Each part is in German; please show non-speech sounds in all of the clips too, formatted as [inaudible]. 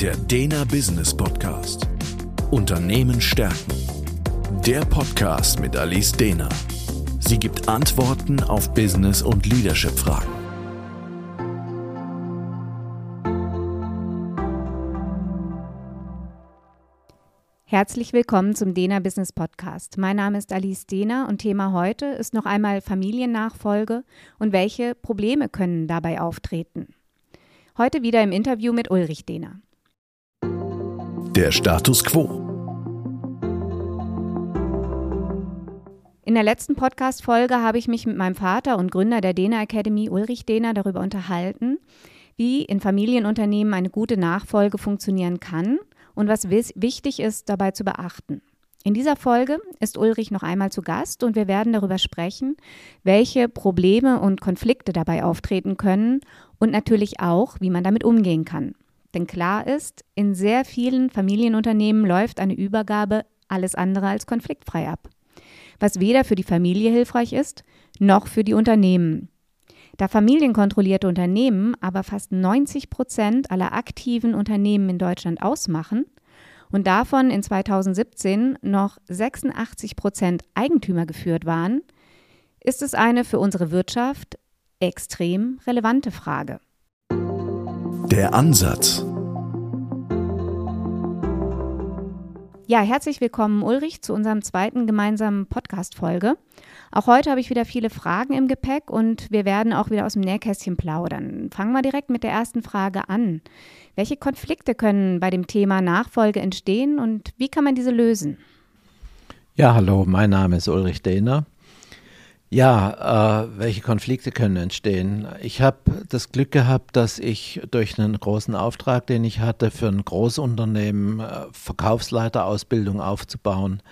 Der Dena Business Podcast. Unternehmen stärken. Der Podcast mit Alice Dena. Sie gibt Antworten auf Business- und Leadership-Fragen. Herzlich willkommen zum Dena Business Podcast. Mein Name ist Alice Dena und Thema heute ist noch einmal Familiennachfolge und welche Probleme können dabei auftreten. Heute wieder im Interview mit Ulrich Dehner. Der Status quo. In der letzten Podcast-Folge habe ich mich mit meinem Vater und Gründer der Dehner Academy, Ulrich Dehner, darüber unterhalten, wie in Familienunternehmen eine gute Nachfolge funktionieren kann und was wichtig ist, dabei zu beachten. In dieser Folge ist Ulrich noch einmal zu Gast und wir werden darüber sprechen, welche Probleme und Konflikte dabei auftreten können und natürlich auch, wie man damit umgehen kann. Denn klar ist, in sehr vielen Familienunternehmen läuft eine Übergabe alles andere als konfliktfrei ab, was weder für die Familie hilfreich ist, noch für die Unternehmen. Da familienkontrollierte Unternehmen aber fast 90 Prozent aller aktiven Unternehmen in Deutschland ausmachen und davon in 2017 noch 86 Prozent Eigentümer geführt waren, ist es eine für unsere Wirtschaft extrem relevante Frage. Der Ansatz. Ja, herzlich willkommen, Ulrich, zu unserem zweiten gemeinsamen Podcast-Folge. Auch heute habe ich wieder viele Fragen im Gepäck und wir werden auch wieder aus dem Nähkästchen plaudern. Fangen wir direkt mit der ersten Frage an. Welche Konflikte können bei dem Thema Nachfolge entstehen und wie kann man diese lösen? Ja, hallo, mein Name ist Ulrich Dehner. Ja, äh, welche Konflikte können entstehen? Ich habe das Glück gehabt, dass ich durch einen großen Auftrag, den ich hatte, für ein Großunternehmen äh, Verkaufsleiterausbildung aufzubauen,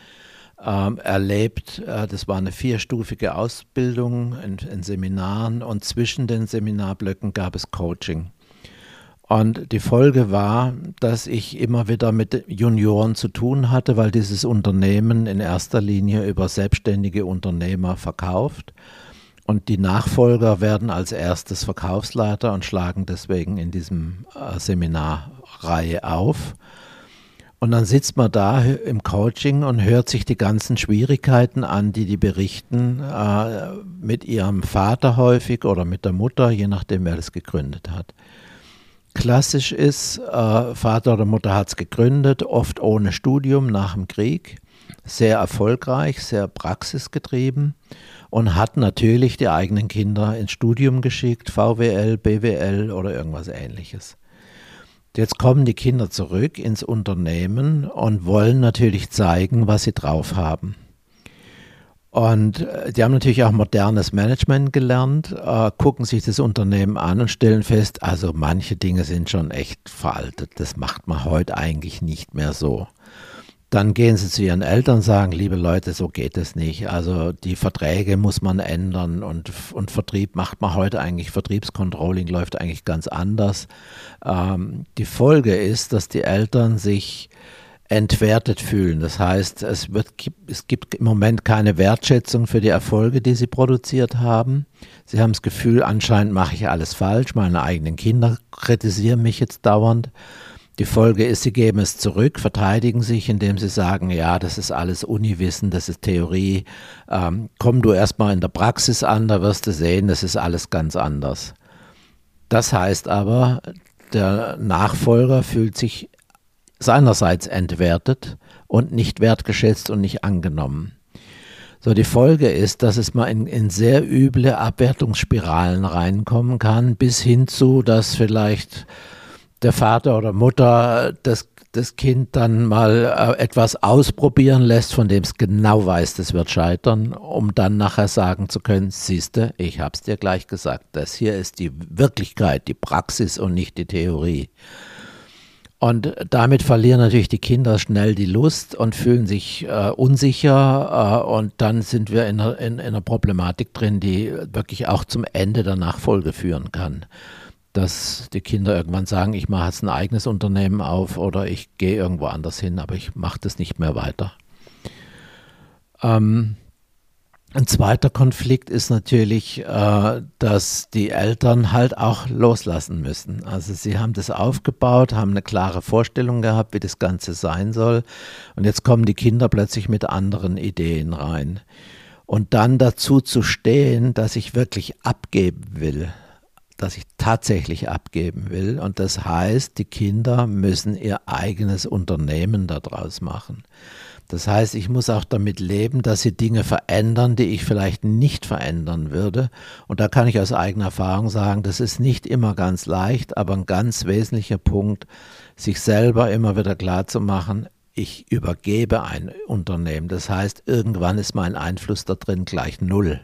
ähm, erlebt. Äh, das war eine vierstufige Ausbildung in, in Seminaren und zwischen den Seminarblöcken gab es Coaching. Und die Folge war, dass ich immer wieder mit Junioren zu tun hatte, weil dieses Unternehmen in erster Linie über selbstständige Unternehmer verkauft. Und die Nachfolger werden als erstes Verkaufsleiter und schlagen deswegen in diesem äh, Seminarreihe auf. Und dann sitzt man da im Coaching und hört sich die ganzen Schwierigkeiten an, die die berichten, äh, mit ihrem Vater häufig oder mit der Mutter, je nachdem, wer das gegründet hat klassisch ist, äh, Vater oder Mutter hat es gegründet, oft ohne Studium nach dem Krieg, sehr erfolgreich, sehr praxisgetrieben und hat natürlich die eigenen Kinder ins Studium geschickt, VWL, BWL oder irgendwas ähnliches. Jetzt kommen die Kinder zurück ins Unternehmen und wollen natürlich zeigen, was sie drauf haben. Und äh, die haben natürlich auch modernes Management gelernt, äh, gucken sich das Unternehmen an und stellen fest, also manche Dinge sind schon echt veraltet. Das macht man heute eigentlich nicht mehr so. Dann gehen sie zu ihren Eltern und sagen, liebe Leute, so geht es nicht. Also die Verträge muss man ändern und, und Vertrieb macht man heute eigentlich, Vertriebscontrolling läuft eigentlich ganz anders. Ähm, die Folge ist, dass die Eltern sich entwertet fühlen. Das heißt, es, wird, es gibt im Moment keine Wertschätzung für die Erfolge, die sie produziert haben. Sie haben das Gefühl, anscheinend mache ich alles falsch. Meine eigenen Kinder kritisieren mich jetzt dauernd. Die Folge ist, sie geben es zurück, verteidigen sich, indem sie sagen, ja, das ist alles Uniwissen, das ist Theorie. Ähm, komm du erstmal in der Praxis an, da wirst du sehen, das ist alles ganz anders. Das heißt aber, der Nachfolger fühlt sich seinerseits entwertet und nicht wertgeschätzt und nicht angenommen. So, die Folge ist, dass es mal in, in sehr üble Abwertungsspiralen reinkommen kann, bis hin zu, dass vielleicht der Vater oder Mutter das, das Kind dann mal äh, etwas ausprobieren lässt, von dem es genau weiß, das wird scheitern, um dann nachher sagen zu können, siehste, ich hab's dir gleich gesagt, das hier ist die Wirklichkeit, die Praxis und nicht die Theorie. Und damit verlieren natürlich die Kinder schnell die Lust und fühlen sich äh, unsicher. Äh, und dann sind wir in einer, in, in einer Problematik drin, die wirklich auch zum Ende der Nachfolge führen kann. Dass die Kinder irgendwann sagen, ich mache jetzt ein eigenes Unternehmen auf oder ich gehe irgendwo anders hin, aber ich mache das nicht mehr weiter. Ähm, Ein zweiter Konflikt ist natürlich, äh, dass die Eltern halt auch loslassen müssen. Also sie haben das aufgebaut, haben eine klare Vorstellung gehabt, wie das Ganze sein soll. Und jetzt kommen die Kinder plötzlich mit anderen Ideen rein. Und dann dazu zu stehen, dass ich wirklich abgeben will, dass ich tatsächlich abgeben will. Und das heißt, die Kinder müssen ihr eigenes Unternehmen daraus machen. Das heißt, ich muss auch damit leben, dass sie Dinge verändern, die ich vielleicht nicht verändern würde. Und da kann ich aus eigener Erfahrung sagen, das ist nicht immer ganz leicht, aber ein ganz wesentlicher Punkt, sich selber immer wieder klar zu machen, ich übergebe ein Unternehmen. Das heißt, irgendwann ist mein Einfluss da drin gleich null.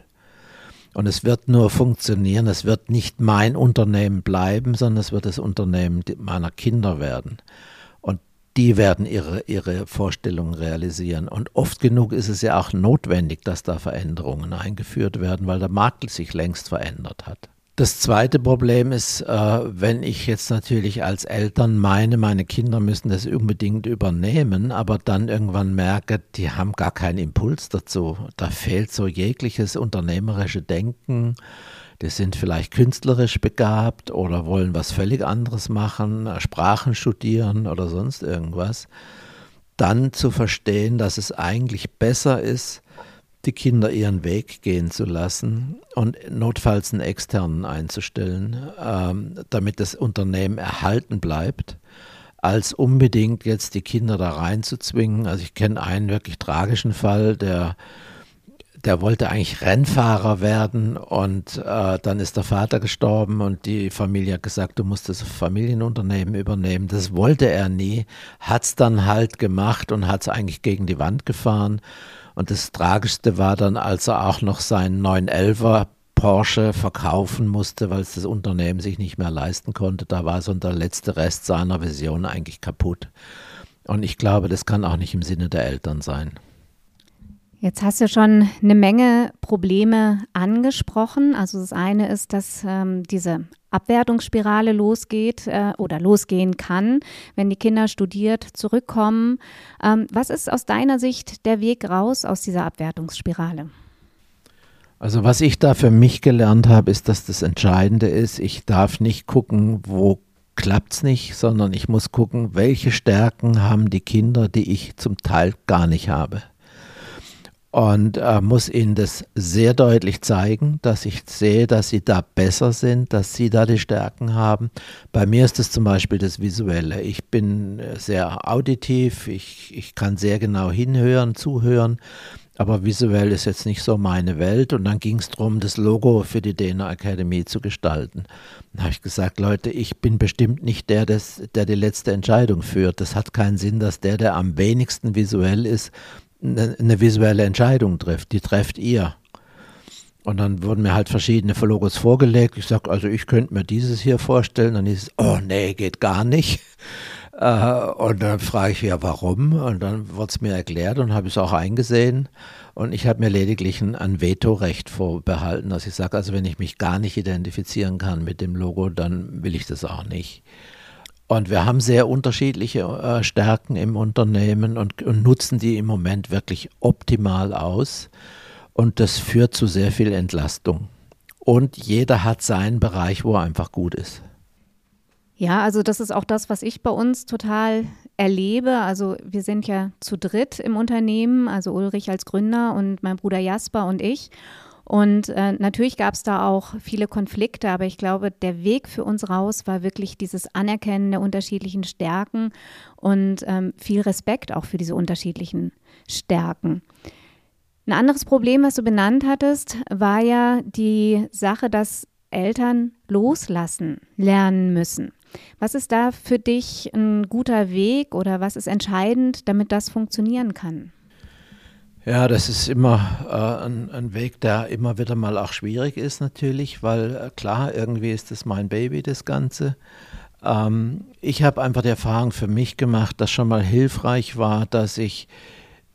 Und es wird nur funktionieren, es wird nicht mein Unternehmen bleiben, sondern es wird das Unternehmen meiner Kinder werden die werden ihre, ihre Vorstellungen realisieren. Und oft genug ist es ja auch notwendig, dass da Veränderungen eingeführt werden, weil der Markt sich längst verändert hat. Das zweite Problem ist, äh, wenn ich jetzt natürlich als Eltern meine, meine Kinder müssen das unbedingt übernehmen, aber dann irgendwann merke, die haben gar keinen Impuls dazu. Da fehlt so jegliches unternehmerische Denken die sind vielleicht künstlerisch begabt oder wollen was völlig anderes machen, Sprachen studieren oder sonst irgendwas, dann zu verstehen, dass es eigentlich besser ist, die Kinder ihren Weg gehen zu lassen und notfalls einen externen einzustellen, ähm, damit das Unternehmen erhalten bleibt, als unbedingt jetzt die Kinder da reinzuzwingen. Also ich kenne einen wirklich tragischen Fall, der der wollte eigentlich Rennfahrer werden und äh, dann ist der Vater gestorben und die Familie hat gesagt, du musst das Familienunternehmen übernehmen. Das wollte er nie, hat es dann halt gemacht und hat es eigentlich gegen die Wand gefahren. Und das Tragischste war dann, als er auch noch seinen 911er Porsche verkaufen musste, weil es das Unternehmen sich nicht mehr leisten konnte. Da war so der letzte Rest seiner Vision eigentlich kaputt. Und ich glaube, das kann auch nicht im Sinne der Eltern sein. Jetzt hast du schon eine Menge Probleme angesprochen. Also das eine ist, dass ähm, diese Abwertungsspirale losgeht äh, oder losgehen kann, wenn die Kinder studiert zurückkommen. Ähm, was ist aus deiner Sicht der Weg raus aus dieser Abwertungsspirale? Also was ich da für mich gelernt habe, ist, dass das Entscheidende ist, ich darf nicht gucken, wo klappt es nicht, sondern ich muss gucken, welche Stärken haben die Kinder, die ich zum Teil gar nicht habe und äh, muss ihnen das sehr deutlich zeigen, dass ich sehe, dass sie da besser sind, dass sie da die Stärken haben. Bei mir ist es zum Beispiel das Visuelle. Ich bin äh, sehr auditiv, ich, ich kann sehr genau hinhören, zuhören, aber visuell ist jetzt nicht so meine Welt. Und dann ging es darum, das Logo für die DNA Academy zu gestalten. Dann habe ich gesagt, Leute, ich bin bestimmt nicht der, des, der die letzte Entscheidung führt. Das hat keinen Sinn, dass der, der am wenigsten visuell ist, eine, eine visuelle Entscheidung trifft. Die trefft ihr. Und dann wurden mir halt verschiedene Logos vorgelegt. Ich sage, also ich könnte mir dieses hier vorstellen. Dann hieß es, oh nee, geht gar nicht. [laughs] Äh, und dann frage ich ja, warum? Und dann wurde es mir erklärt und habe es auch eingesehen. Und ich habe mir lediglich ein, ein Vetorecht vorbehalten, dass ich sage, also wenn ich mich gar nicht identifizieren kann mit dem Logo, dann will ich das auch nicht. Und wir haben sehr unterschiedliche äh, Stärken im Unternehmen und, und, nutzen die im Moment wirklich optimal aus. Und das führt zu sehr viel Entlastung. Und jeder hat seinen Bereich, wo er einfach gut ist. Ja, also das ist auch das, was ich bei uns total erlebe. Also wir sind ja zu dritt im Unternehmen, also Ulrich als Gründer und mein Bruder Jasper und ich. Und äh, natürlich gab es da auch viele Konflikte, aber ich glaube, der Weg für uns raus war wirklich dieses Anerkennen der unterschiedlichen Stärken und ähm, viel Respekt auch für diese unterschiedlichen Stärken. Ein anderes Problem, was du benannt hattest, war ja die Sache, dass Eltern loslassen lernen müssen. Was ist da für dich ein guter Weg oder was ist entscheidend, damit das funktionieren kann? Ja, das ist immer äh, ein, ein, Weg, der immer wieder mal auch schwierig ist natürlich, weil äh, klar, irgendwie ist das mein Baby, das Ganze. Ähm, ich habe einfach die Erfahrung für mich gemacht, dass schon mal hilfreich war, dass ich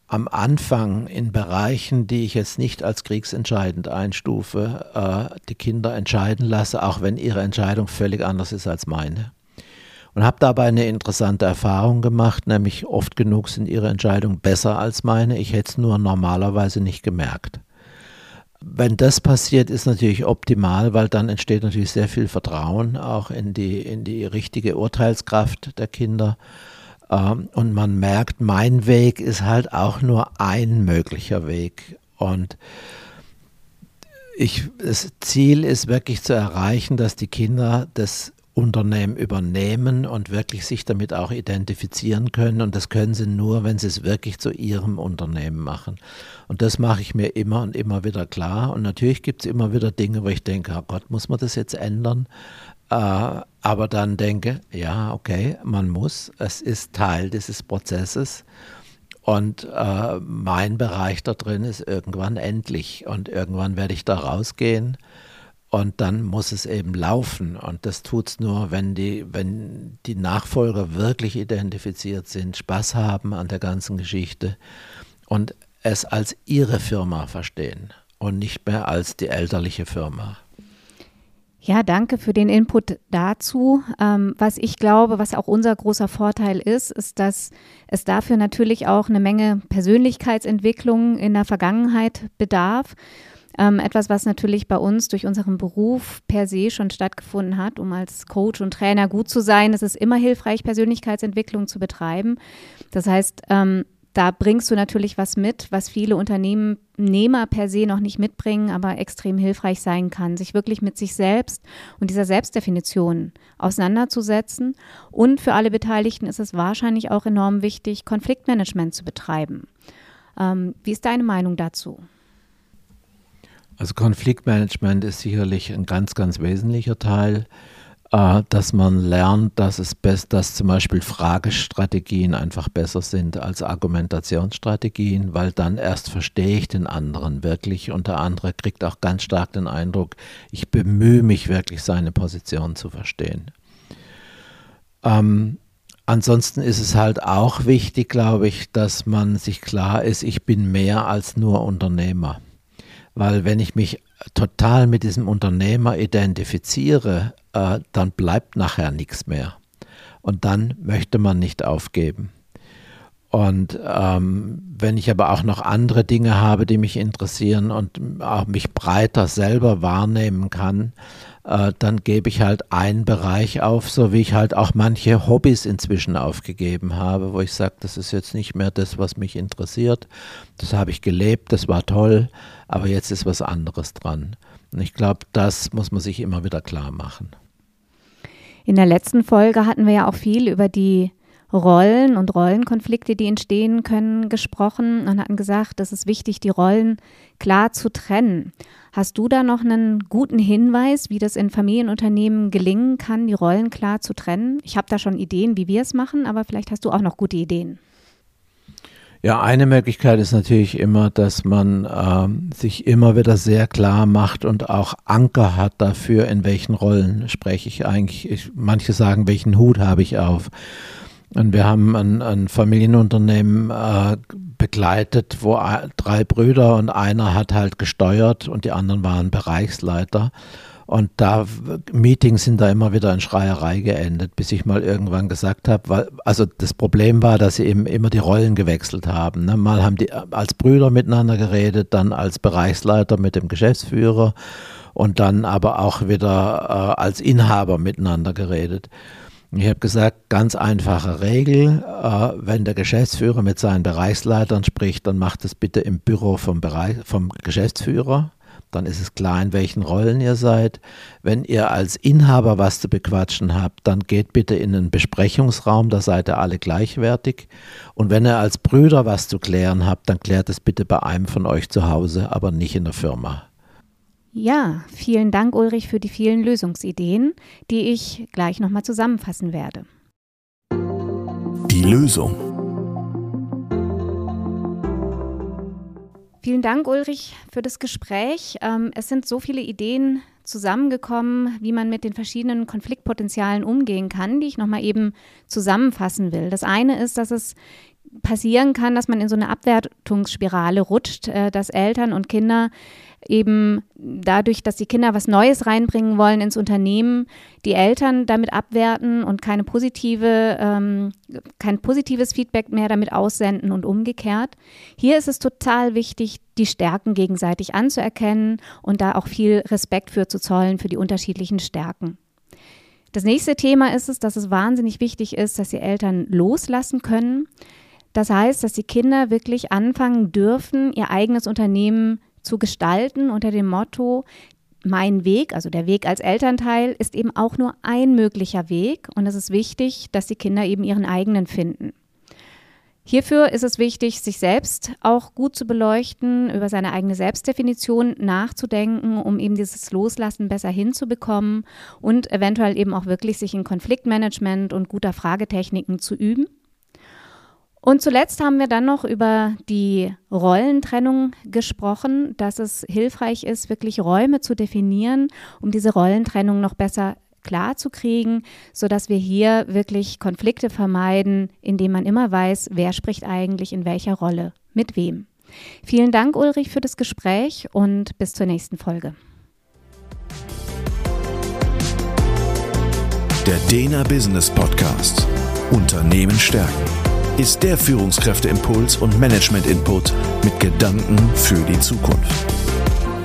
am Anfang in Bereichen, die ich jetzt nicht als kriegsentscheidend einstufe, äh, die Kinder entscheiden lasse, auch wenn ihre Entscheidung völlig anders ist als meine und habe dabei eine interessante Erfahrung gemacht, nämlich oft genug sind ihre Entscheidungen besser als meine. Ich hätte es nur normalerweise nicht gemerkt. wenn das passiert, ist natürlich optimal, weil dann entsteht natürlich sehr viel Vertrauen auch in die, in die richtige Urteilskraft der Kinder. Ähm, und man merkt, mein Weg ist halt auch nur ein möglicher Weg. Und ich, das Ziel ist wirklich zu erreichen, dass die Kinder das Unternehmen übernehmen und wirklich sich damit auch identifizieren können. Und das können sie nur, wenn sie es wirklich zu ihrem Unternehmen machen. Und das mache ich mir immer und immer wieder klar. Und natürlich gibt es immer wieder Dinge, wo ich denke, oh Gott, muss man das jetzt ändern? Äh, aber dann denke, ja, okay, man muss. Es ist Teil dieses Prozesses. Und äh, mein Bereich da drin ist irgendwann endlich. Und irgendwann werde ich da rausgehen und dann muss es eben laufen. Und das tut es nur, wenn die, wenn die Nachfolger wirklich identifiziert sind, Spaß haben an der ganzen Geschichte und es als ihre Firma verstehen und nicht mehr als die elterliche Firma. Ja, danke für den Input dazu. Ähm, was ich glaube, was auch unser großer Vorteil ist, ist, dass es dafür natürlich auch eine Menge Persönlichkeitsentwicklung in der Vergangenheit bedarf. Ähm, etwas, was natürlich bei uns durch unseren Beruf per se schon stattgefunden hat, um als Coach und Trainer gut zu sein. Es ist immer hilfreich, Persönlichkeitsentwicklung zu betreiben. Das heißt, ähm, da bringst du natürlich was mit, was viele Unternehmer per se noch nicht mitbringen, aber extrem hilfreich sein kann, sich wirklich mit sich selbst und dieser Selbstdefinition auseinanderzusetzen. Und für alle Beteiligten ist es wahrscheinlich auch enorm wichtig, Konfliktmanagement zu betreiben. Ähm, wie ist deine Meinung dazu? Also Konfliktmanagement ist sicherlich ein ganz, ganz wesentlicher Teil, äh, dass man lernt, dass es best, dass zum Beispiel Fragestrategien einfach besser sind als Argumentationsstrategien, weil dann erst verstehe ich den anderen wirklich und der andere kriegt auch ganz stark den Eindruck, ich bemühe mich wirklich, seine Position zu verstehen. Ähm, Ansonsten ist es halt auch wichtig, glaube ich, dass man sich klar ist, ich bin mehr als nur Unternehmer. Weil wenn ich mich total mit diesem Unternehmer identifiziere, äh, dann bleibt nachher nichts mehr. Und dann möchte man nicht aufgeben. Und ähm, wenn ich aber auch noch andere Dinge habe, die mich interessieren und auch mich breiter selber wahrnehmen kann, äh, dann gebe ich halt einen Bereich auf, so wie ich halt auch manche Hobbys inzwischen aufgegeben habe, wo ich sage, das ist jetzt nicht mehr das, was mich interessiert. Das habe ich gelebt, das war toll, aber jetzt ist was anderes dran. Und ich glaube, das muss man sich immer wieder klar machen. In der letzten Folge hatten wir ja auch viel über die Rollen und Rollenkonflikte, die entstehen können, gesprochen und hatten gesagt, es ist wichtig, die Rollen klar zu trennen. Hast du da noch einen guten Hinweis, wie das in Familienunternehmen gelingen kann, die Rollen klar zu trennen? Ich habe da schon Ideen, wie wir es machen, aber vielleicht hast du auch noch gute Ideen. Ja, eine Möglichkeit ist natürlich immer, dass man ähm, sich immer wieder sehr klar macht und auch Anker hat dafür, in welchen Rollen spreche ich eigentlich. Ich, manche sagen, welchen Hut habe ich auf. Und wir haben ein, ein Familienunternehmen äh, begleitet, wo drei Brüder und einer hat halt gesteuert und die anderen waren Bereichsleiter. Und da Meetings sind da immer wieder in Schreierei geendet, bis ich mal irgendwann gesagt habe, weil, also das Problem war, dass sie eben immer die Rollen gewechselt haben. Ne? Mal haben die als Brüder miteinander geredet, dann als Bereichsleiter mit dem Geschäftsführer und dann aber auch wieder äh, als Inhaber miteinander geredet. Ich habe gesagt, ganz einfache Regel, äh, wenn der Geschäftsführer mit seinen Bereichsleitern spricht, dann macht es bitte im Büro vom, Bereich, vom Geschäftsführer. Dann ist es klar, in welchen Rollen ihr seid. Wenn ihr als Inhaber was zu bequatschen habt, dann geht bitte in einen Besprechungsraum, da seid ihr alle gleichwertig. Und wenn ihr als Brüder was zu klären habt, dann klärt es bitte bei einem von euch zu Hause, aber nicht in der Firma. Ja, vielen Dank, Ulrich, für die vielen Lösungsideen, die ich gleich nochmal zusammenfassen werde. Die Lösung. Vielen Dank, Ulrich, für das Gespräch. Ähm, es sind so viele Ideen zusammengekommen, wie man mit den verschiedenen Konfliktpotenzialen umgehen kann, die ich nochmal eben zusammenfassen will. Das eine ist, dass es passieren kann, dass man in so eine Abwertungsspirale rutscht, äh, dass Eltern und Kinder eben dadurch, dass die Kinder was Neues reinbringen wollen ins Unternehmen, die Eltern damit abwerten und keine positive, ähm, kein positives Feedback mehr damit aussenden und umgekehrt. Hier ist es total wichtig, die Stärken gegenseitig anzuerkennen und da auch viel Respekt für zu zollen für die unterschiedlichen Stärken. Das nächste Thema ist es, dass es wahnsinnig wichtig ist, dass die Eltern loslassen können. Das heißt, dass die Kinder wirklich anfangen dürfen, ihr eigenes Unternehmen zu gestalten unter dem Motto, mein Weg, also der Weg als Elternteil, ist eben auch nur ein möglicher Weg und es ist wichtig, dass die Kinder eben ihren eigenen finden. Hierfür ist es wichtig, sich selbst auch gut zu beleuchten, über seine eigene Selbstdefinition nachzudenken, um eben dieses Loslassen besser hinzubekommen und eventuell eben auch wirklich sich in Konfliktmanagement und guter Fragetechniken zu üben. Und zuletzt haben wir dann noch über die Rollentrennung gesprochen, dass es hilfreich ist, wirklich Räume zu definieren, um diese Rollentrennung noch besser klar zu kriegen, sodass wir hier wirklich Konflikte vermeiden, indem man immer weiß, wer spricht eigentlich in welcher Rolle, mit wem. Vielen Dank, Ulrich, für das Gespräch und bis zur nächsten Folge. Der Dena Business Podcast. Unternehmen stärken ist der Führungskräfteimpuls und Management-Input mit Gedanken für die Zukunft.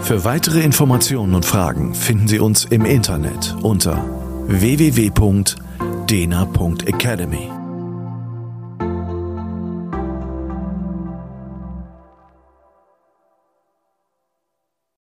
Für weitere Informationen und Fragen finden Sie uns im Internet unter www.dena.academy.